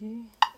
Ziggy.